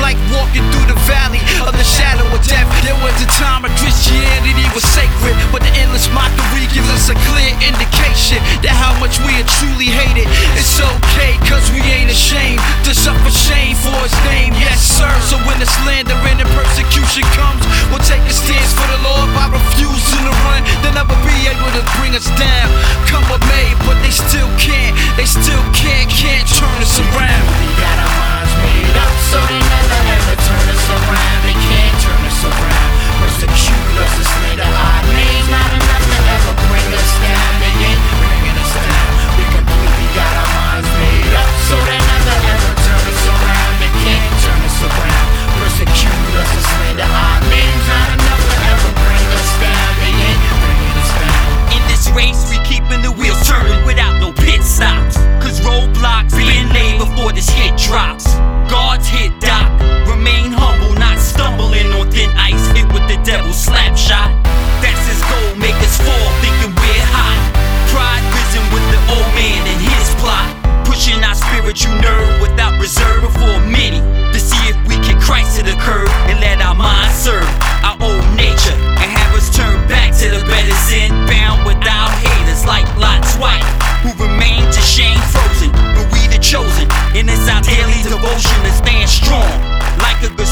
like walking through the valley of the shadow of death. There was a time when Christianity was sacred, but the endless mockery gives us a clear indication that how much we are truly hated. It's okay, cause we ain't ashamed to suffer shame for his name. Yes, sir. So when this land of race, we keeping the wheels explosion and stand strong like a good